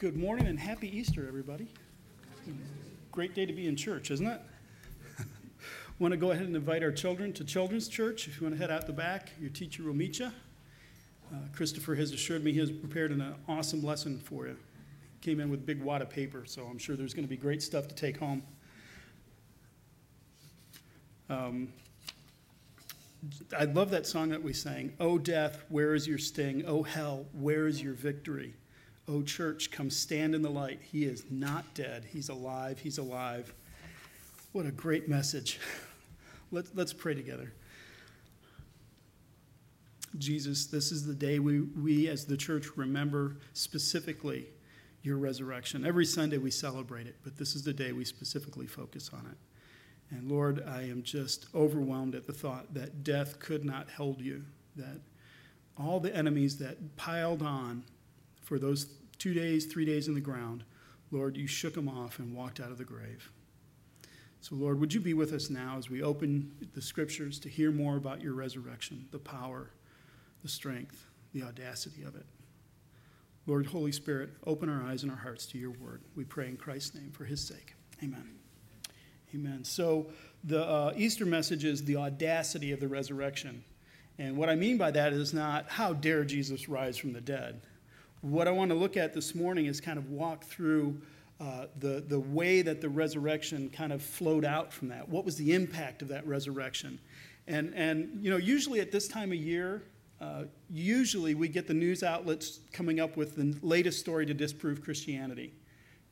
Good morning and happy Easter, everybody. Great day to be in church, isn't it? want to go ahead and invite our children to Children's Church. If you want to head out the back, your teacher will meet you. Uh, Christopher has assured me he has prepared an awesome lesson for you. Came in with a big wad of paper, so I'm sure there's going to be great stuff to take home. Um, I love that song that we sang. Oh, death, where is your sting? Oh, hell, where is your victory? Oh, church, come stand in the light. He is not dead. He's alive. He's alive. What a great message. Let, let's pray together. Jesus, this is the day we, we as the church remember specifically your resurrection. Every Sunday we celebrate it, but this is the day we specifically focus on it. And Lord, I am just overwhelmed at the thought that death could not hold you, that all the enemies that piled on for those two days, three days in the ground, Lord, you shook them off and walked out of the grave. So, Lord, would you be with us now as we open the scriptures to hear more about your resurrection, the power, the strength, the audacity of it. Lord, Holy Spirit, open our eyes and our hearts to your word. We pray in Christ's name for his sake. Amen. Amen. So, the uh, Easter message is the audacity of the resurrection. And what I mean by that is not how dare Jesus rise from the dead. What I want to look at this morning is kind of walk through uh, the, the way that the resurrection kind of flowed out from that. What was the impact of that resurrection? And, and you know, usually at this time of year, uh, usually we get the news outlets coming up with the latest story to disprove Christianity,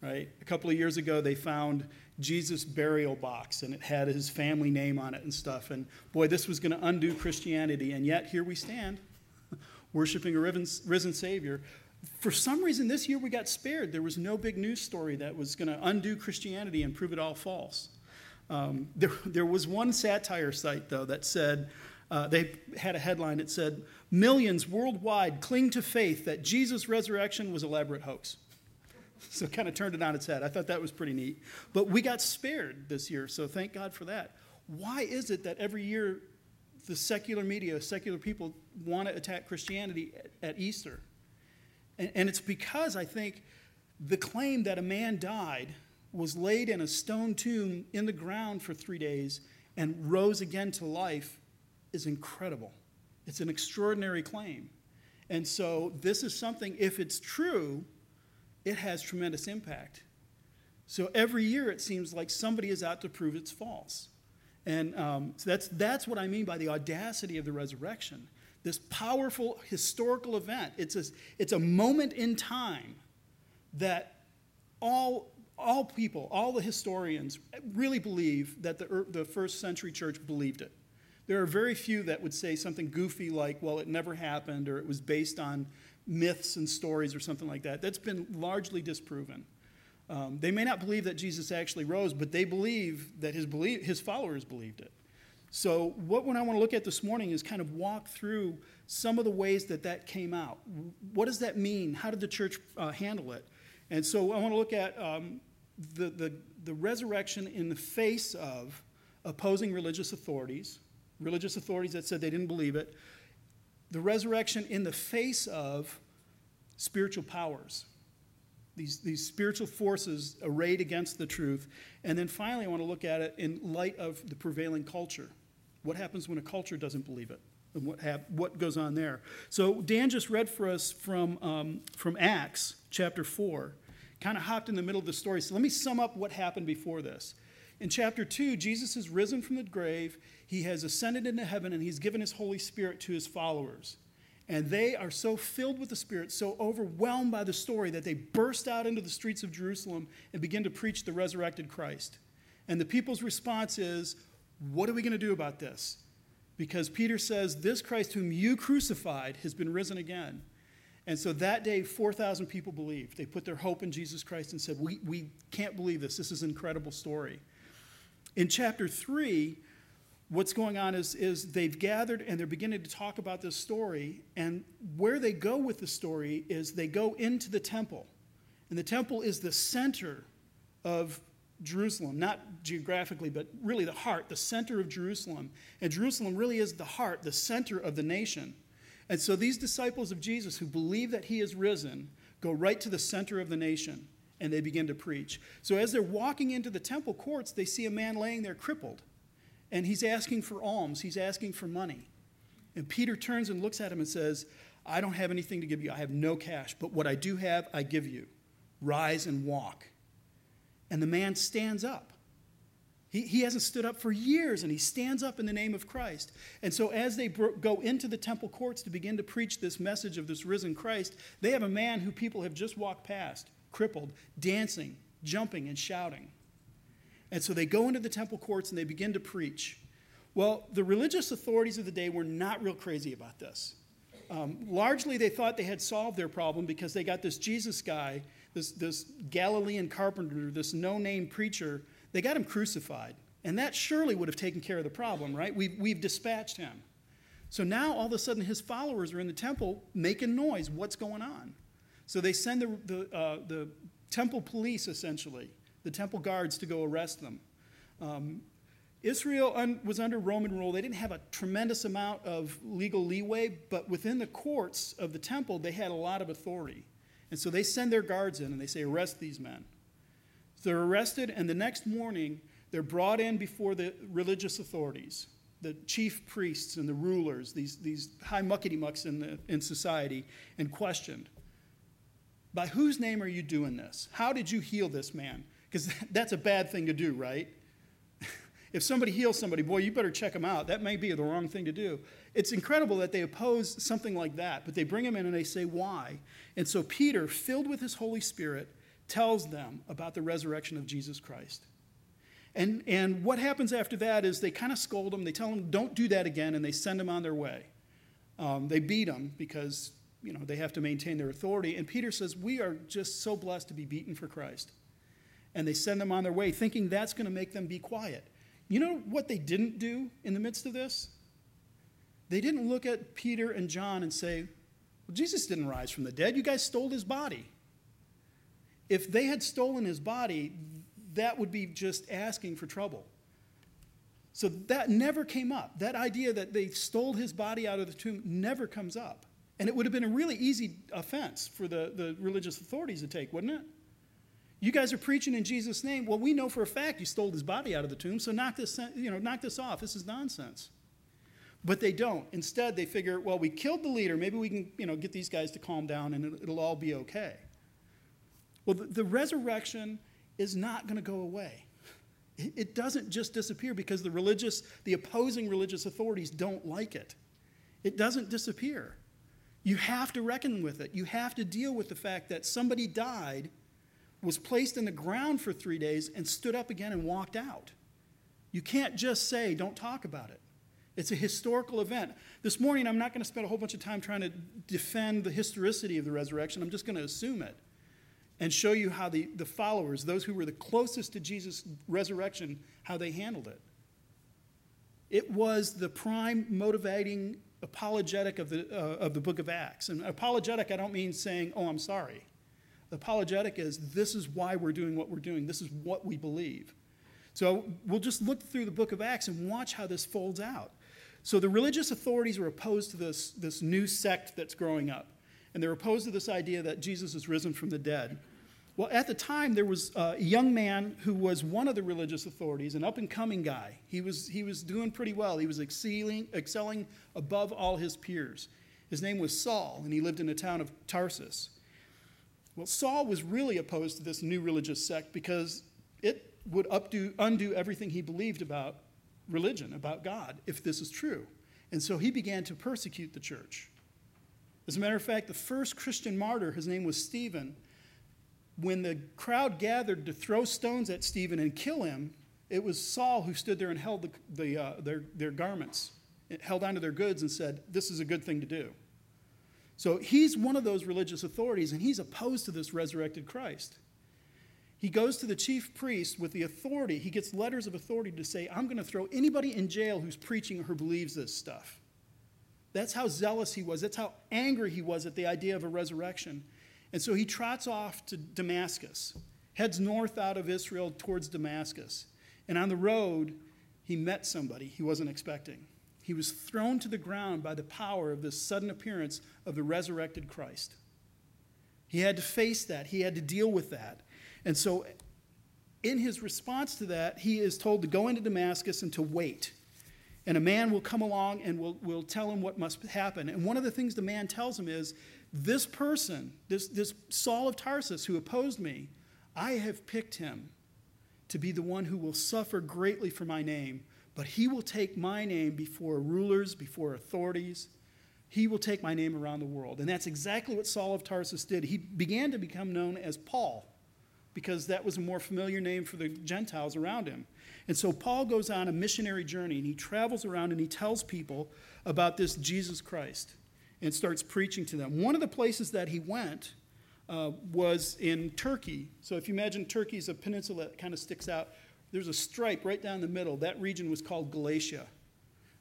right? A couple of years ago, they found Jesus' burial box and it had his family name on it and stuff. And boy, this was going to undo Christianity. And yet, here we stand, worshiping a risen Savior for some reason this year we got spared. There was no big news story that was going to undo Christianity and prove it all false. Um, there, there was one satire site, though, that said, uh, they had a headline that said, Millions worldwide cling to faith that Jesus' resurrection was elaborate hoax. So kind of turned it on its head. I thought that was pretty neat. But we got spared this year, so thank God for that. Why is it that every year the secular media, secular people want to attack Christianity at, at Easter? And, and it's because I think the claim that a man died, was laid in a stone tomb in the ground for three days, and rose again to life is incredible. It's an extraordinary claim. And so, this is something, if it's true, it has tremendous impact. So, every year it seems like somebody is out to prove it's false. And um, so that's, that's what I mean by the audacity of the resurrection this powerful historical event. It's a, it's a moment in time that all, all people, all the historians really believe that the, the first century church believed it. There are very few that would say something goofy like, well, it never happened or it was based on myths and stories or something like that. That's been largely disproven. Um, they may not believe that Jesus actually rose, but they believe that his, believe, his followers believed it. So, what I want to look at this morning is kind of walk through some of the ways that that came out. What does that mean? How did the church uh, handle it? And so, I want to look at um, the, the, the resurrection in the face of opposing religious authorities, religious authorities that said they didn't believe it, the resurrection in the face of spiritual powers these, these spiritual forces arrayed against the truth. And then finally, I want to look at it in light of the prevailing culture. What happens when a culture doesn't believe it? And what, what goes on there? So, Dan just read for us from, um, from Acts chapter 4, kind of hopped in the middle of the story. So, let me sum up what happened before this. In chapter 2, Jesus has risen from the grave, he has ascended into heaven, and he's given his Holy Spirit to his followers. And they are so filled with the Spirit, so overwhelmed by the story, that they burst out into the streets of Jerusalem and begin to preach the resurrected Christ. And the people's response is, What are we going to do about this? Because Peter says, This Christ whom you crucified has been risen again. And so that day, 4,000 people believed. They put their hope in Jesus Christ and said, we, we can't believe this. This is an incredible story. In chapter 3, what's going on is, is they've gathered and they're beginning to talk about this story. And where they go with the story is they go into the temple. And the temple is the center of Jerusalem, not geographically, but really the heart, the center of Jerusalem. And Jerusalem really is the heart, the center of the nation. And so these disciples of Jesus who believe that he is risen go right to the center of the nation and they begin to preach. So as they're walking into the temple courts, they see a man laying there crippled. And he's asking for alms, he's asking for money. And Peter turns and looks at him and says, I don't have anything to give you. I have no cash, but what I do have, I give you. Rise and walk. And the man stands up. He, he hasn't stood up for years, and he stands up in the name of Christ. And so, as they go into the temple courts to begin to preach this message of this risen Christ, they have a man who people have just walked past, crippled, dancing, jumping, and shouting. And so they go into the temple courts and they begin to preach. Well, the religious authorities of the day were not real crazy about this. Um, largely, they thought they had solved their problem because they got this Jesus guy, this, this Galilean carpenter, this no name preacher they got him crucified. And that surely would have taken care of the problem, right? We've, we've dispatched him. So now all of a sudden his followers are in the temple making noise. What's going on? So they send the, the, uh, the temple police, essentially, the temple guards, to go arrest them. Um, Israel un- was under Roman rule. They didn't have a tremendous amount of legal leeway, but within the courts of the temple, they had a lot of authority. And so they send their guards in and they say, arrest these men. So they're arrested, and the next morning, they're brought in before the religious authorities, the chief priests and the rulers, these, these high muckety mucks in, the, in society, and questioned. By whose name are you doing this? How did you heal this man? Because that's a bad thing to do, right? If somebody heals somebody, boy, you better check them out. That may be the wrong thing to do. It's incredible that they oppose something like that, but they bring him in and they say, why? And so Peter, filled with his Holy Spirit, tells them about the resurrection of Jesus Christ. And, and what happens after that is they kind of scold him. They tell him, don't do that again, and they send him on their way. Um, they beat him because you know, they have to maintain their authority. And Peter says, We are just so blessed to be beaten for Christ. And they send them on their way, thinking that's going to make them be quiet. You know what they didn't do in the midst of this? They didn't look at Peter and John and say, Well, Jesus didn't rise from the dead. You guys stole his body. If they had stolen his body, that would be just asking for trouble. So that never came up. That idea that they stole his body out of the tomb never comes up. And it would have been a really easy offense for the, the religious authorities to take, wouldn't it? You guys are preaching in Jesus' name. Well, we know for a fact you stole his body out of the tomb, so knock this, you know, knock this off. This is nonsense. But they don't. Instead, they figure, well, we killed the leader. Maybe we can you know, get these guys to calm down and it'll, all be okay. Well, the, the resurrection is not going to go away. It doesn't just disappear because the religious, the opposing religious authorities don't like it. It doesn't disappear. You have to reckon with it. You have to deal with the fact that somebody died, was placed in the ground for three days, and stood up again and walked out. You can't just say, don't talk about it. It's a historical event. This morning, I'm not going to spend a whole bunch of time trying to defend the historicity of the resurrection. I'm just going to assume it and show you how the, the followers, those who were the closest to Jesus' resurrection, how they handled it. It was the prime motivating apologetic of the, uh, of the book of Acts. And apologetic, I don't mean saying, oh, I'm sorry. Apologetic is this is why we're doing what we're doing, this is what we believe. So we'll just look through the book of Acts and watch how this folds out. So the religious authorities are opposed to this, this new sect that's growing up and they're opposed to this idea that Jesus is risen from the dead. Well, at the time, there was a young man who was one of the religious authorities, an up and coming guy. He was, he was doing pretty well, he was excelling, excelling above all his peers. His name was Saul, and he lived in the town of Tarsus. Well, Saul was really opposed to this new religious sect because it would updo, undo everything he believed about religion, about God, if this is true. And so he began to persecute the church. As a matter of fact, the first Christian martyr, his name was Stephen, when the crowd gathered to throw stones at Stephen and kill him, it was Saul who stood there and held the, the, uh, their, their garments, held onto their goods, and said, This is a good thing to do. So he's one of those religious authorities, and he's opposed to this resurrected Christ. He goes to the chief priest with the authority. He gets letters of authority to say, I'm going to throw anybody in jail who's preaching or who believes this stuff. That's how zealous he was. That's how angry he was at the idea of a resurrection. And so he trots off to Damascus, heads north out of Israel towards Damascus. And on the road, he met somebody he wasn't expecting. He was thrown to the ground by the power of this sudden appearance of the resurrected Christ. He had to face that, he had to deal with that. And so, in his response to that, he is told to go into Damascus and to wait. And a man will come along and will, will tell him what must happen. And one of the things the man tells him is this person, this, this Saul of Tarsus who opposed me, I have picked him to be the one who will suffer greatly for my name, but he will take my name before rulers, before authorities. He will take my name around the world. And that's exactly what Saul of Tarsus did. He began to become known as Paul because that was a more familiar name for the Gentiles around him. And so Paul goes on a missionary journey and he travels around and he tells people about this Jesus Christ and starts preaching to them. One of the places that he went uh, was in Turkey. So if you imagine Turkey is a peninsula that kind of sticks out, there's a stripe right down the middle. That region was called Galatia.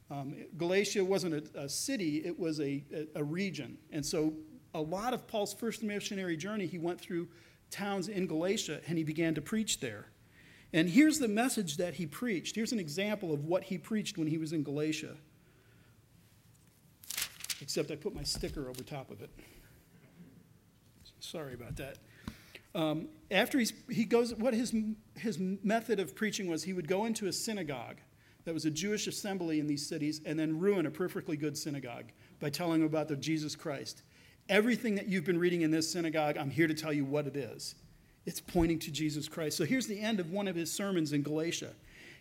Um, Galatia wasn't a, a, city, it was a, a, a region. And so a lot of Paul's first missionary journey, he went through towns in Galatia and he began to preach there. And here's the message that he preached. Here's an example of what he preached when he was in Galatia. Except I put my sticker over top of it. Sorry about that. Um, after he's, he goes, what his, his method of preaching was, he would go into a synagogue that was a Jewish assembly in these cities and then ruin a perfectly good synagogue by telling them about the Jesus Christ. Everything that you've been reading in this synagogue, I'm here to tell you what it is. It's pointing to Jesus Christ. So here's the end of one of his sermons in Galatia.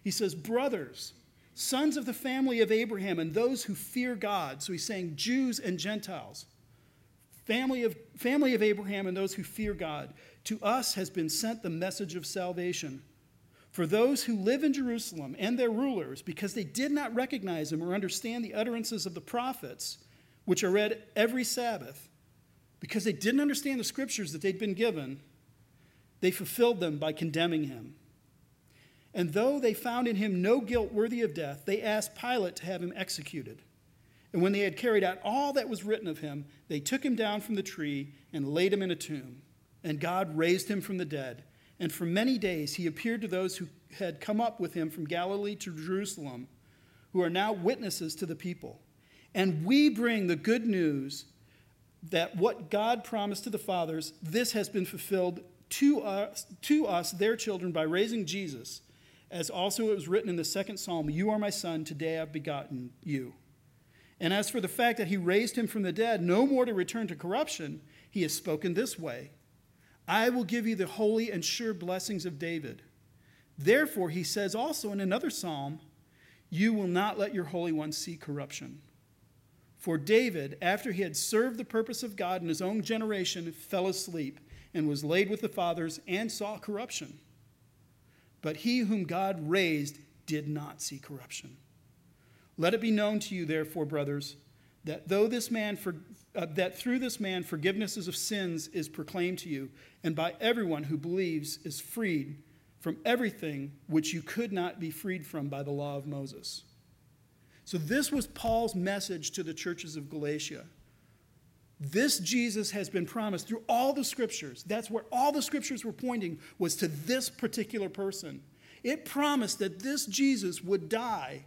He says, Brothers, sons of the family of Abraham, and those who fear God. So he's saying Jews and Gentiles family of, family of Abraham and those who fear God, to us has been sent the message of salvation. For those who live in Jerusalem and their rulers, because they did not recognize him or understand the utterances of the prophets, which are read every Sabbath, because they didn't understand the scriptures that they'd been given, they fulfilled them by condemning him. And though they found in him no guilt worthy of death, they asked Pilate to have him executed. And when they had carried out all that was written of him, they took him down from the tree and laid him in a tomb. And God raised him from the dead. And for many days he appeared to those who had come up with him from Galilee to Jerusalem, who are now witnesses to the people. And we bring the good news that what God promised to the fathers, this has been fulfilled to us, to us, their children, by raising Jesus, as also it was written in the second psalm You are my son, today I've begotten you. And as for the fact that he raised him from the dead, no more to return to corruption, he has spoken this way I will give you the holy and sure blessings of David. Therefore, he says also in another psalm, You will not let your Holy One see corruption. For David, after he had served the purpose of God in his own generation, fell asleep and was laid with the fathers and saw corruption. But he whom God raised did not see corruption. Let it be known to you, therefore, brothers, that though this man for, uh, that through this man forgiveness of sins is proclaimed to you, and by everyone who believes is freed from everything which you could not be freed from by the law of Moses. So this was Paul's message to the churches of Galatia. This Jesus has been promised through all the scriptures. That's where all the scriptures were pointing was to this particular person. It promised that this Jesus would die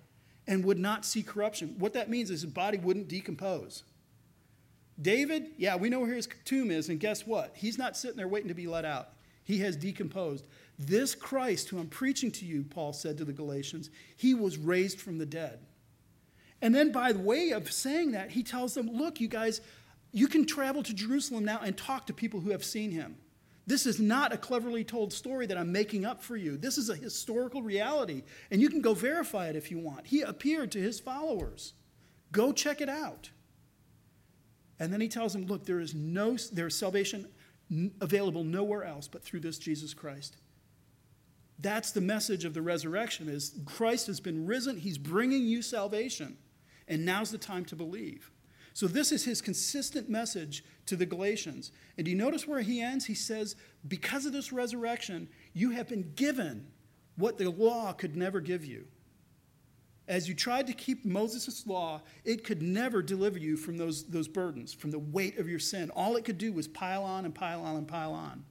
and would not see corruption. What that means is his body wouldn't decompose. David, yeah, we know where his tomb is, and guess what? He's not sitting there waiting to be let out. He has decomposed. This Christ, who I'm preaching to you, Paul said to the Galatians, he was raised from the dead. And then, by the way of saying that, he tells them, Look, you guys, you can travel to Jerusalem now and talk to people who have seen him. This is not a cleverly told story that I'm making up for you. This is a historical reality, and you can go verify it if you want. He appeared to his followers. Go check it out. And then he tells them, look, there is no there is salvation available nowhere else but through this Jesus Christ. That's the message of the resurrection is Christ has been risen, he's bringing you salvation, and now's the time to believe. So, this is his consistent message to the Galatians. And do you notice where he ends? He says, Because of this resurrection, you have been given what the law could never give you. As you tried to keep Moses' law, it could never deliver you from those, those burdens, from the weight of your sin. All it could do was pile on and pile on and pile on.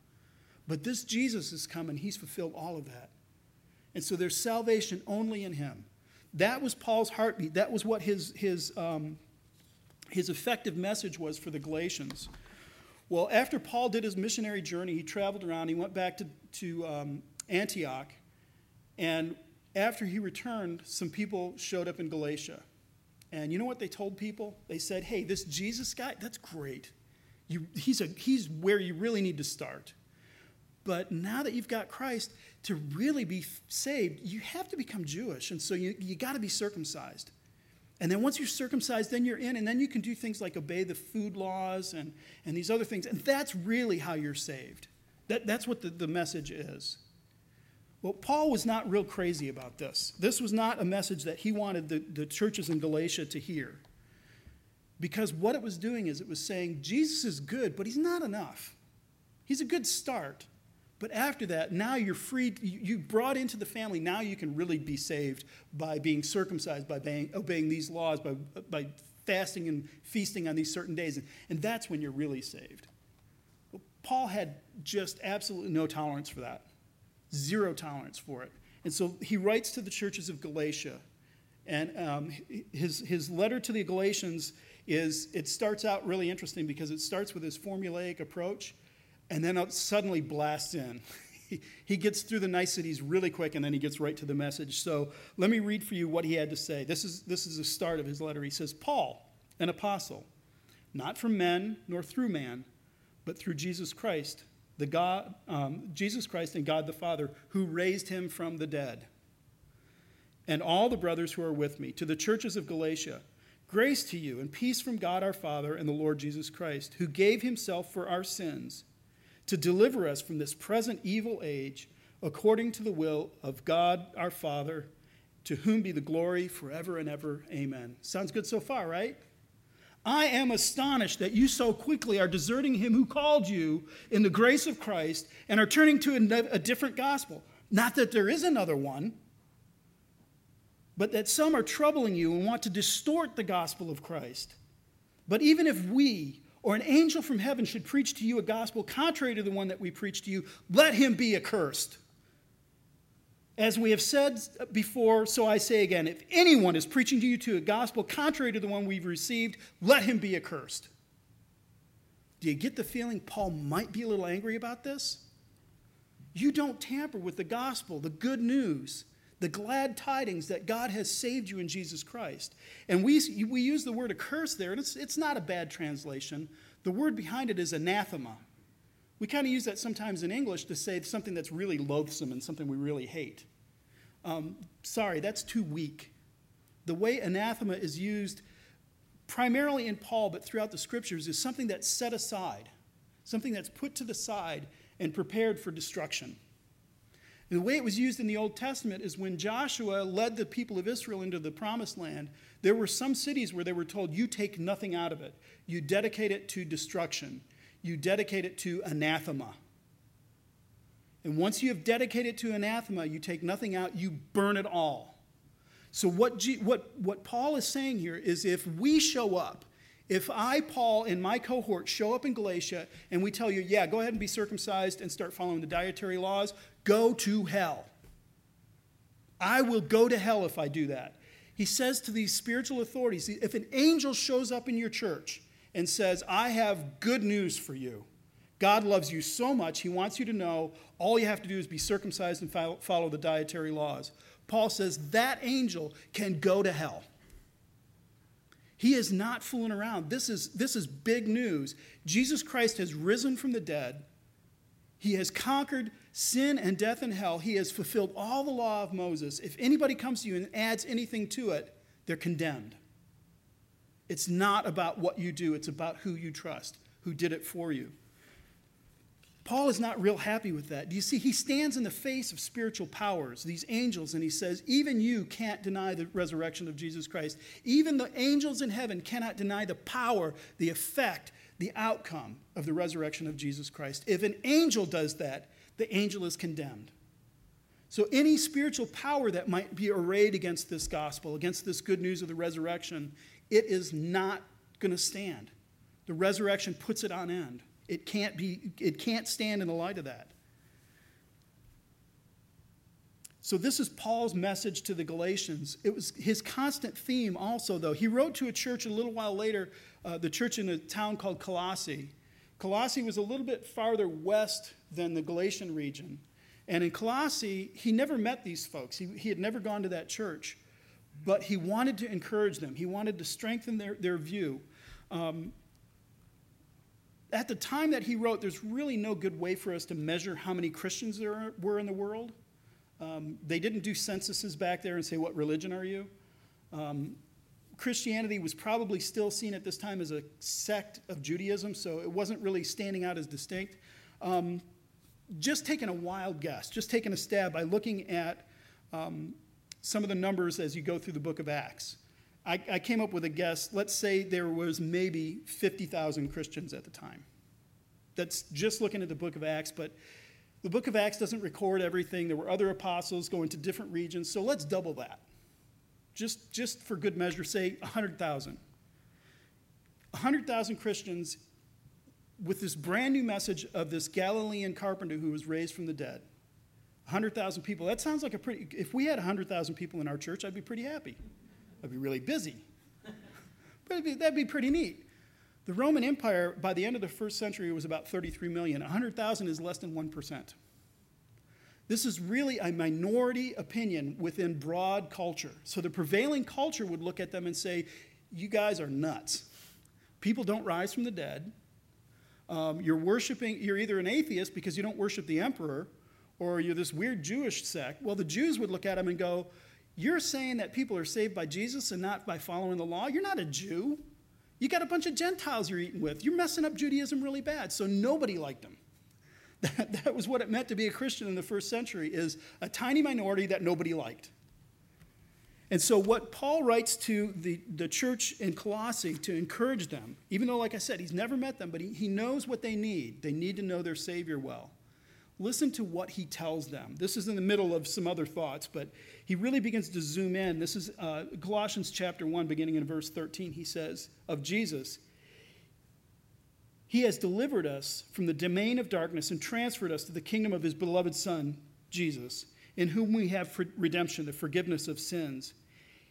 But this Jesus has come and he's fulfilled all of that. And so there's salvation only in him. That was Paul's heartbeat. That was what his, his, um, his effective message was for the Galatians. Well, after Paul did his missionary journey, he traveled around. He went back to, to um, Antioch. And after he returned, some people showed up in Galatia. And you know what they told people? They said, hey, this Jesus guy, that's great. You, he's, a, he's where you really need to start. But now that you've got Christ, to really be saved, you have to become Jewish. And so you, you got to be circumcised. And then once you're circumcised, then you're in, and then you can do things like obey the food laws and, and these other things. And that's really how you're saved. That, that's what the, the message is. Well, Paul was not real crazy about this. This was not a message that he wanted the, the churches in Galatia to hear. Because what it was doing is it was saying, Jesus is good, but he's not enough. He's a good start. But after that, now you're free, you brought into the family, now you can really be saved by being circumcised, by obeying, obeying these laws, by, by fasting and feasting on these certain days. And, and that's when you're really saved. Well, Paul had just absolutely no tolerance for that, zero tolerance for it. And so he writes to the churches of Galatia. And um, his, his letter to the Galatians is, it starts out really interesting because it starts with his formulaic approach and then it suddenly blasts in. he gets through the niceties really quick and then he gets right to the message. So let me read for you what he had to say. This is, this is the start of his letter. He says, Paul, an apostle, not from men nor through man, but through Jesus Christ, the God, um, Jesus Christ and God the Father, who raised him from the dead. And all the brothers who are with me, to the churches of Galatia, grace to you and peace from God our Father and the Lord Jesus Christ, who gave himself for our sins to deliver us from this present evil age, according to the will of God our Father, to whom be the glory forever and ever. Amen. Sounds good so far, right? I am astonished that you so quickly are deserting him who called you in the grace of Christ and are turning to a different gospel. Not that there is another one, but that some are troubling you and want to distort the gospel of Christ. But even if we, or an angel from heaven should preach to you a gospel contrary to the one that we preach to you, let him be accursed. As we have said before, so I say again if anyone is preaching to you to a gospel contrary to the one we've received, let him be accursed. Do you get the feeling Paul might be a little angry about this? You don't tamper with the gospel, the good news the glad tidings that God has saved you in Jesus Christ. And we, we use the word accursed there, and it's, it's not a bad translation. The word behind it is anathema. We kind of use that sometimes in English to say something that's really loathsome and something we really hate. Um, sorry, that's too weak. The way anathema is used primarily in Paul, but throughout the scriptures, is something that's set aside, something that's put to the side and prepared for destruction. The way it was used in the Old Testament is when Joshua led the people of Israel into the promised land, there were some cities where they were told, You take nothing out of it. You dedicate it to destruction, you dedicate it to anathema. And once you have dedicated to anathema, you take nothing out, you burn it all. So, what, G, what, what Paul is saying here is if we show up, if I, Paul, and my cohort show up in Galatia and we tell you, yeah, go ahead and be circumcised and start following the dietary laws, go to hell. I will go to hell if I do that. He says to these spiritual authorities if an angel shows up in your church and says, I have good news for you, God loves you so much, he wants you to know all you have to do is be circumcised and follow the dietary laws. Paul says that angel can go to hell. He is not fooling around. This is, this is big news. Jesus Christ has risen from the dead. He has conquered sin and death and hell. He has fulfilled all the law of Moses. If anybody comes to you and adds anything to it, they're condemned. It's not about what you do, it's about who you trust, who did it for you. Paul is not real happy with that. Do you see? He stands in the face of spiritual powers, these angels, and he says, Even you can't deny the resurrection of Jesus Christ. Even the angels in heaven cannot deny the power, the effect, the outcome of the resurrection of Jesus Christ. If an angel does that, the angel is condemned. So, any spiritual power that might be arrayed against this gospel, against this good news of the resurrection, it is not going to stand. The resurrection puts it on end. It can't, be, it can't stand in the light of that. So, this is Paul's message to the Galatians. It was his constant theme, also, though. He wrote to a church a little while later, uh, the church in a town called Colossae. Colossae was a little bit farther west than the Galatian region. And in Colossae, he never met these folks, he, he had never gone to that church. But he wanted to encourage them, he wanted to strengthen their, their view. Um, at the time that he wrote, there's really no good way for us to measure how many Christians there were in the world. Um, they didn't do censuses back there and say, What religion are you? Um, Christianity was probably still seen at this time as a sect of Judaism, so it wasn't really standing out as distinct. Um, just taking a wild guess, just taking a stab by looking at um, some of the numbers as you go through the book of Acts. I, I came up with a guess. Let's say there was maybe 50,000 Christians at the time. That's just looking at the book of Acts, but the book of Acts doesn't record everything. There were other apostles going to different regions, so let's double that. Just, just for good measure, say 100,000. 100,000 Christians with this brand new message of this Galilean carpenter who was raised from the dead. 100,000 people. That sounds like a pretty, if we had 100,000 people in our church, I'd be pretty happy. I'd be really busy. but be, that'd be pretty neat. The Roman Empire, by the end of the first century, was about 33 million. 100,000 is less than 1%. This is really a minority opinion within broad culture. So the prevailing culture would look at them and say, You guys are nuts. People don't rise from the dead. Um, you're worshiping, you're either an atheist because you don't worship the emperor, or you're this weird Jewish sect. Well, the Jews would look at them and go, You're saying that people are saved by Jesus and not by following the law? You're not a Jew. You got a bunch of Gentiles you're eating with. You're messing up Judaism really bad. So nobody liked him. That, that was what it meant to be a Christian in the first century is a tiny minority that nobody liked. And so what Paul writes to the, the church in Colossae to encourage them, even though, like I said, he's never met them, but he, he knows what they need. They need to know their Savior well. Listen to what he tells them. This is in the middle of some other thoughts, but he really begins to zoom in. This is uh, Colossians chapter 1, beginning in verse 13. He says of Jesus, He has delivered us from the domain of darkness and transferred us to the kingdom of His beloved Son, Jesus, in whom we have redemption, the forgiveness of sins.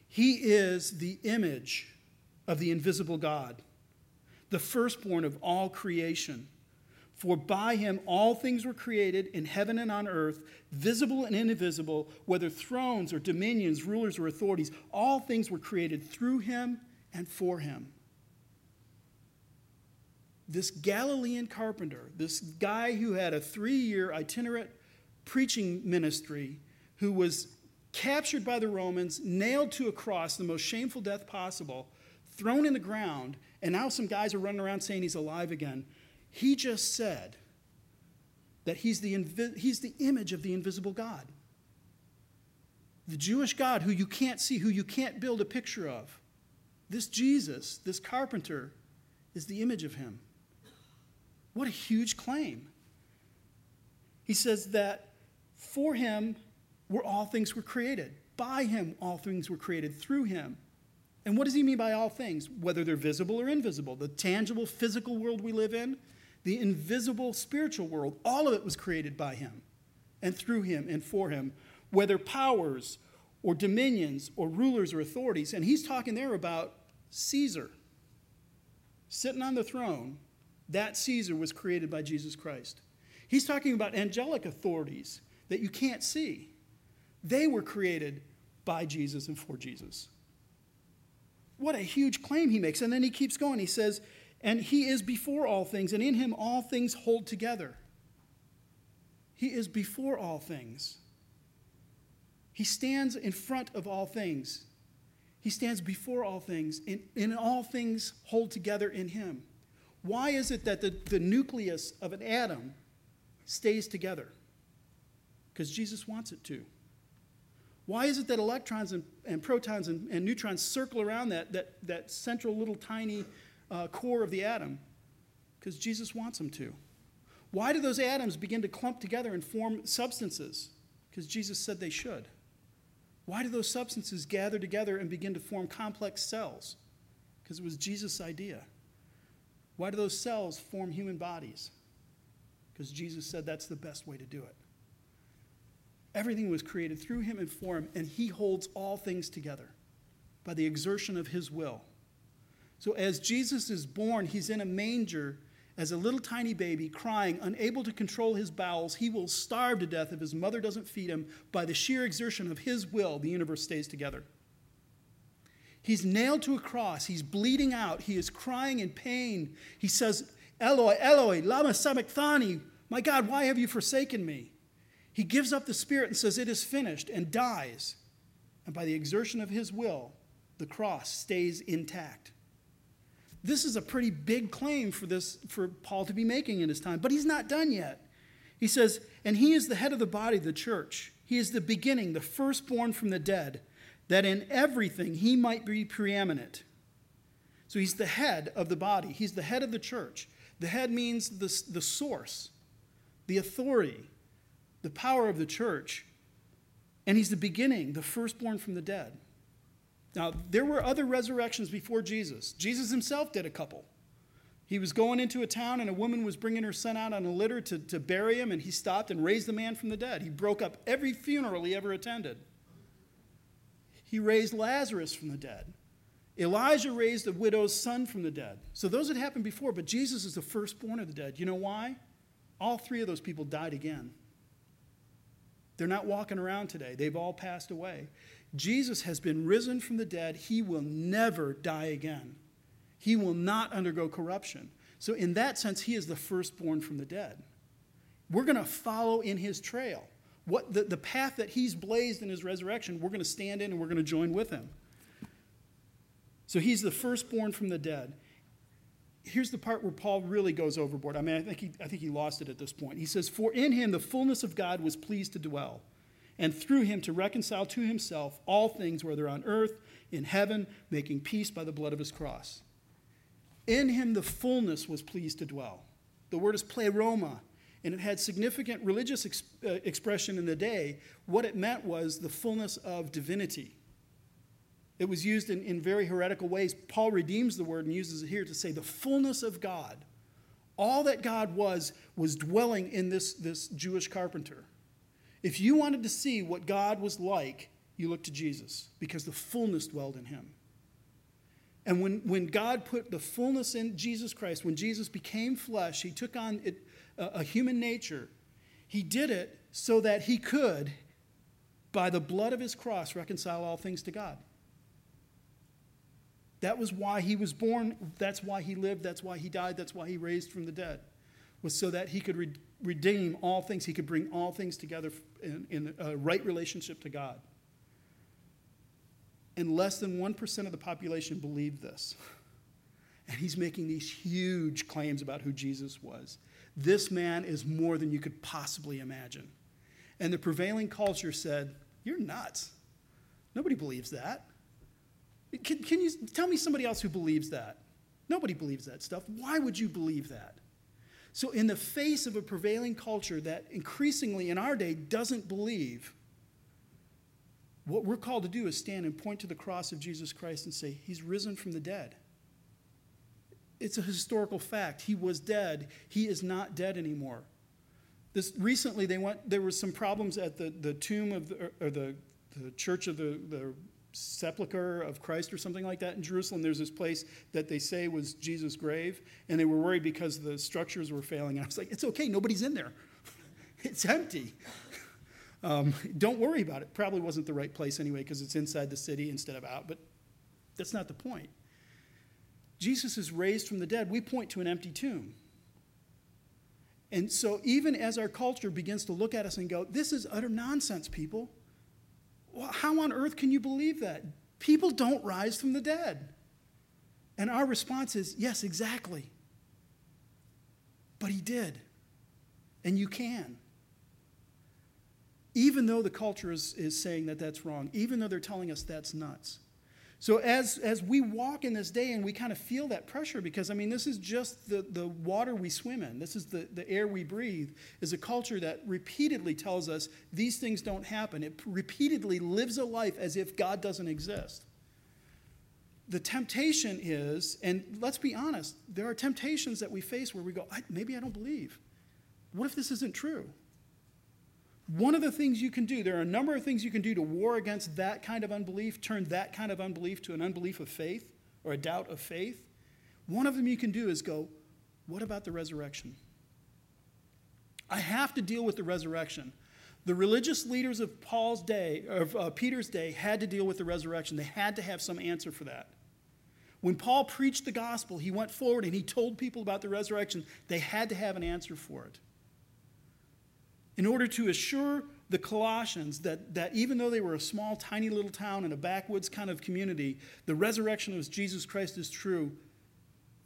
He is the image of the invisible God, the firstborn of all creation. For by him all things were created in heaven and on earth, visible and invisible, whether thrones or dominions, rulers or authorities, all things were created through him and for him. This Galilean carpenter, this guy who had a three year itinerant preaching ministry, who was captured by the Romans, nailed to a cross, the most shameful death possible, thrown in the ground, and now some guys are running around saying he's alive again he just said that he's the, invi- he's the image of the invisible God. The Jewish God who you can't see, who you can't build a picture of. This Jesus, this carpenter, is the image of him. What a huge claim. He says that for him were all things were created. By him all things were created through him. And what does he mean by all things? Whether they're visible or invisible. The tangible physical world we live in, the invisible spiritual world, all of it was created by him and through him and for him, whether powers or dominions or rulers or authorities. And he's talking there about Caesar sitting on the throne. That Caesar was created by Jesus Christ. He's talking about angelic authorities that you can't see. They were created by Jesus and for Jesus. What a huge claim he makes. And then he keeps going. He says, and he is before all things, and in him all things hold together. He is before all things. He stands in front of all things. He stands before all things, and in all things hold together in him. Why is it that the, the nucleus of an atom stays together? Because Jesus wants it to. Why is it that electrons and, and protons and, and, neutrons circle around that, that, that central little tiny uh, core of the atom? Because Jesus wants them to. Why do those atoms begin to clump together and form substances? Because Jesus said they should. Why do those substances gather together and begin to form complex cells? Because it was Jesus' idea. Why do those cells form human bodies? Because Jesus said that's the best way to do it. Everything was created through him and for him, and he holds all things together by the exertion of his will. So as Jesus is born, he's in a manger as a little tiny baby, crying, unable to control his bowels. He will starve to death if his mother doesn't feed him. By the sheer exertion of his will, the universe stays together. He's nailed to a cross. He's bleeding out. He is crying in pain. He says, Eloi, Eloi, lama sabachthani. My God, why have you forsaken me? He gives up the spirit and says, It is finished, and dies. And by the exertion of his will, the cross stays intact. This is a pretty big claim for, this, for Paul to be making in his time, but he's not done yet. He says, And he is the head of the body, the church. He is the beginning, the firstborn from the dead, that in everything he might be preeminent. So he's the head of the body, he's the head of the church. The head means the, the source, the authority, the power of the church. And he's the beginning, the firstborn from the dead. Now, there were other resurrections before Jesus. Jesus himself did a couple. He was going into a town, and a woman was bringing her son out on a litter to, to bury him, and he stopped and raised the man from the dead. He broke up every funeral he ever attended. He raised Lazarus from the dead. Elijah raised a widow's son from the dead. So those had happened before, but Jesus is the firstborn of the dead. You know why? All three of those people died again. They're not walking around today, they've all passed away. Jesus has been risen from the dead. He will never die again. He will not undergo corruption. So, in that sense, he is the firstborn from the dead. We're going to follow in his trail. What the, the path that he's blazed in his resurrection, we're going to stand in and we're going to join with him. So he's the firstborn from the dead. Here's the part where Paul really goes overboard. I mean, I think he, I think he lost it at this point. He says, For in him the fullness of God was pleased to dwell and through him to reconcile to himself all things, whether on earth, in heaven, making peace by the blood of his cross. In him the fullness was pleased to dwell. The word is pleroma, and it had significant religious ex- uh, expression in the day. What it meant was the fullness of divinity. It was used in, in very heretical ways. Paul redeems the word and uses it here to say the fullness of God. All that God was, was dwelling in this, this Jewish carpenter. If you wanted to see what God was like, you looked to Jesus because the fullness dwelled in him. And when, when God put the fullness in Jesus Christ, when Jesus became flesh, he took on it, a, a human nature. He did it so that he could, by the blood of his cross, reconcile all things to God. That was why he was born. That's why he lived. That's why he died. That's why he raised from the dead, was so that he could re- redeem all things. He could bring all things together in, in a right relationship to God. And less than 1% of the population believed this. And he's making these huge claims about who Jesus was. This man is more than you could possibly imagine. And the prevailing culture said, You're nuts. Nobody believes that. Can, can you tell me somebody else who believes that? Nobody believes that stuff. Why would you believe that? So, in the face of a prevailing culture that increasingly in our day doesn't believe, what we're called to do is stand and point to the cross of Jesus Christ and say, He's risen from the dead. It's a historical fact. He was dead. He is not dead anymore. This, recently, they went, there were some problems at the, the tomb of the, or the, the church of the, the sepulcher of Christ or something like that in Jerusalem. There's this place that they say was Jesus' grave, and they were worried because the structures were failing. And I was like, it's okay, nobody's in there, it's empty. Um, don't worry about it. Probably wasn't the right place anyway because it's inside the city instead of out, but that's not the point. Jesus is raised from the dead. We point to an empty tomb. And so, even as our culture begins to look at us and go, This is utter nonsense, people, how on earth can you believe that? People don't rise from the dead. And our response is, yes, exactly. But he did. And you can. Even though the culture is, is saying that that's wrong, even though they're telling us that's nuts. So as, as we walk in this day and we kind of feel that pressure, because I mean, this is just the, the water we swim in, this is the, the air we breathe, is a culture that repeatedly tells us these things don't happen. It repeatedly lives a life as if God doesn't exist. The temptation is, and let's be honest, there are temptations that we face where we go, I, maybe I don't believe. What if this isn't true? One of the things you can do, there are a number of things you can do to war against that kind of unbelief, turn that kind of unbelief to an unbelief of faith or a doubt of faith. One of them you can do is go, what about the resurrection? I have to deal with the resurrection. The religious leaders of Paul's day, of uh, Peter's day, had to deal with the resurrection. They had to have some answer for that. When Paul preached the gospel, he went forward and he told people about the resurrection. They had to have an answer for it. In order to assure the Colossians that, that even though they were a small, tiny little town in a backwoods kind of community, the resurrection of Jesus Christ is true,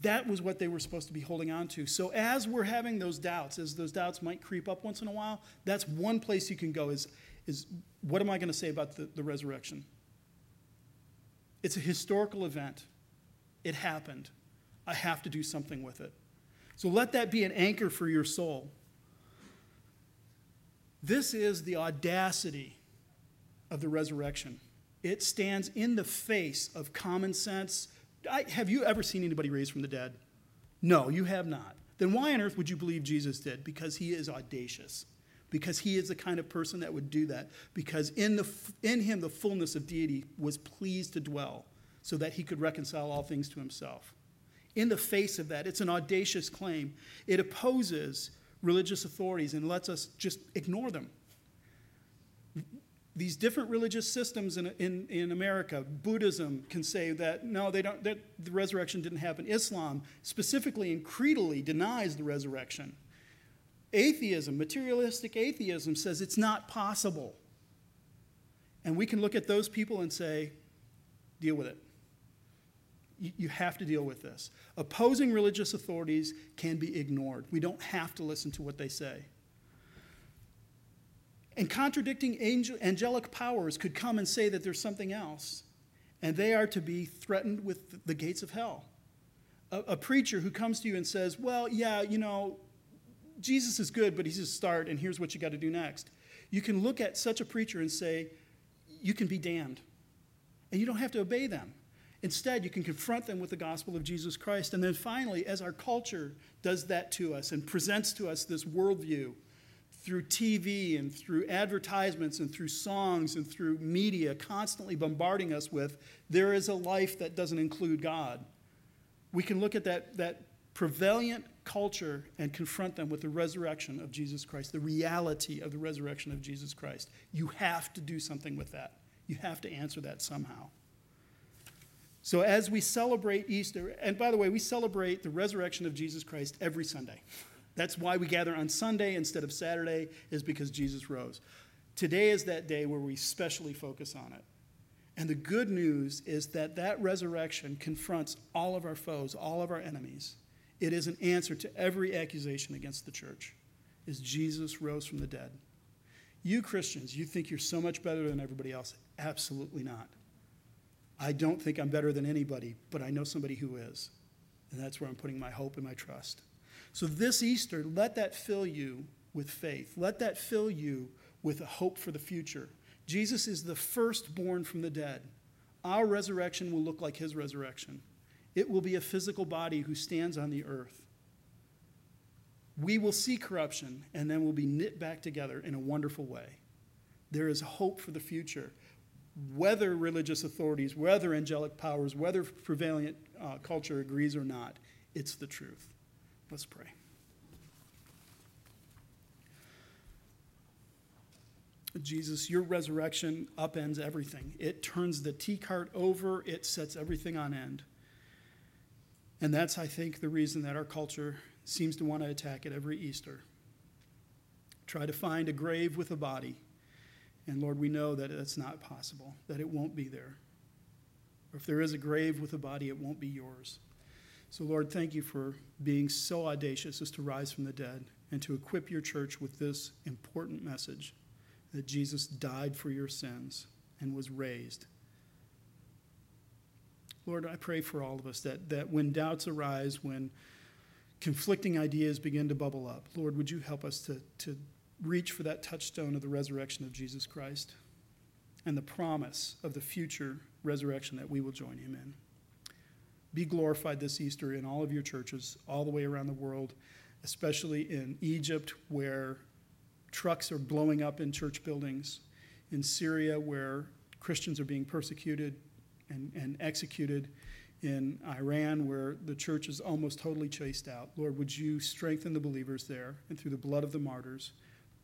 that was what they were supposed to be holding on to. So as we're having those doubts, as those doubts might creep up once in a while, that's one place you can go is, is what am I going to say about the, the resurrection? It's a historical event. It happened. I have to do something with it. So let that be an anchor for your soul. This is the audacity of the resurrection. It stands in the face of common sense, I, have you ever seen anybody raised from the dead? No, you have not. Then why on earth would you believe Jesus did? Because he is audacious. Because he is the kind of person that would do that. Because in, the, in him, the fullness of deity was pleased to dwell so that he could reconcile all things to himself. In the face of that, it's an audacious claim. It opposes religious authorities and lets us just ignore them these different religious systems in, in, in America, Buddhism can say that no, they don't, that the resurrection didn't happen. Islam specifically and creedally denies the resurrection. Atheism, materialistic atheism, says it's not possible. And we can look at those people and say, deal with it. You, have to deal with this. Opposing religious authorities can be ignored. We don't have to listen to what they say. And contradicting angel, angelic powers could come and say that there's something else, and they are to be threatened with the gates of hell. A, a preacher who comes to you and says, Well, yeah, you know, Jesus is good, but he's a start, and here's what you got to do next. You can look at such a preacher and say, You can be damned. And you don't have to obey them. Instead, you can confront them with the gospel of Jesus Christ. And then finally, as our culture does that to us and presents to us this worldview, through TV and through advertisements and through songs and through media constantly bombarding us with there is a life that doesn't include God. We can look at that, that prevalent culture and confront them with the resurrection of Jesus Christ, the reality of the resurrection of Jesus Christ. You have to do something with that. You have to answer that somehow. So, as we celebrate Easter, and by the way, we celebrate the resurrection of Jesus Christ every Sunday. That's why we gather on Sunday instead of Saturday, is because Jesus rose. Today is that day where we specially focus on it. And the good news is that that resurrection confronts all of our foes, all of our enemies. It is an answer to every accusation against the church. Is Jesus rose from the dead? You Christians, you think you're so much better than everybody else. Absolutely not. I don't think I'm better than anybody, but I know somebody who is. And that's where I'm putting my hope and my trust. So this Easter, let that fill you with faith. Let that fill you with a hope for the future. Jesus is the firstborn from the dead. Our resurrection will look like his resurrection. It will be a physical body who stands on the earth. We will see corruption and then we'll be knit back together in a wonderful way. There is hope for the future. Whether religious authorities, whether angelic powers, whether prevalent uh, culture agrees or not, it's the truth. Let's pray. Jesus, your resurrection upends everything. It turns the tea cart over, it sets everything on end. And that's, I think, the reason that our culture seems to want to attack it every Easter. Try to find a grave with a body. And Lord, we know that it's not possible, that it won't be there. Or if there is a grave with a body, it won't be yours. So, Lord, thank you for being so audacious as to rise from the dead and to equip your church with this important message that Jesus died for your sins and was raised. Lord, I pray for all of us that, that when doubts arise, when conflicting ideas begin to bubble up, Lord, would you help us to, to reach for that touchstone of the resurrection of Jesus Christ and the promise of the future resurrection that we will join him in. Be glorified this Easter in all of your churches, all the way around the world, especially in Egypt, where trucks are blowing up in church buildings, in Syria, where Christians are being persecuted and, and executed, in Iran, where the church is almost totally chased out. Lord, would you strengthen the believers there and through the blood of the martyrs,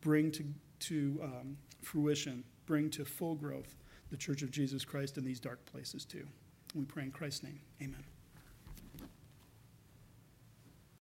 bring to, to um, fruition, bring to full growth the church of Jesus Christ in these dark places too. We pray in Christ's name. Amen.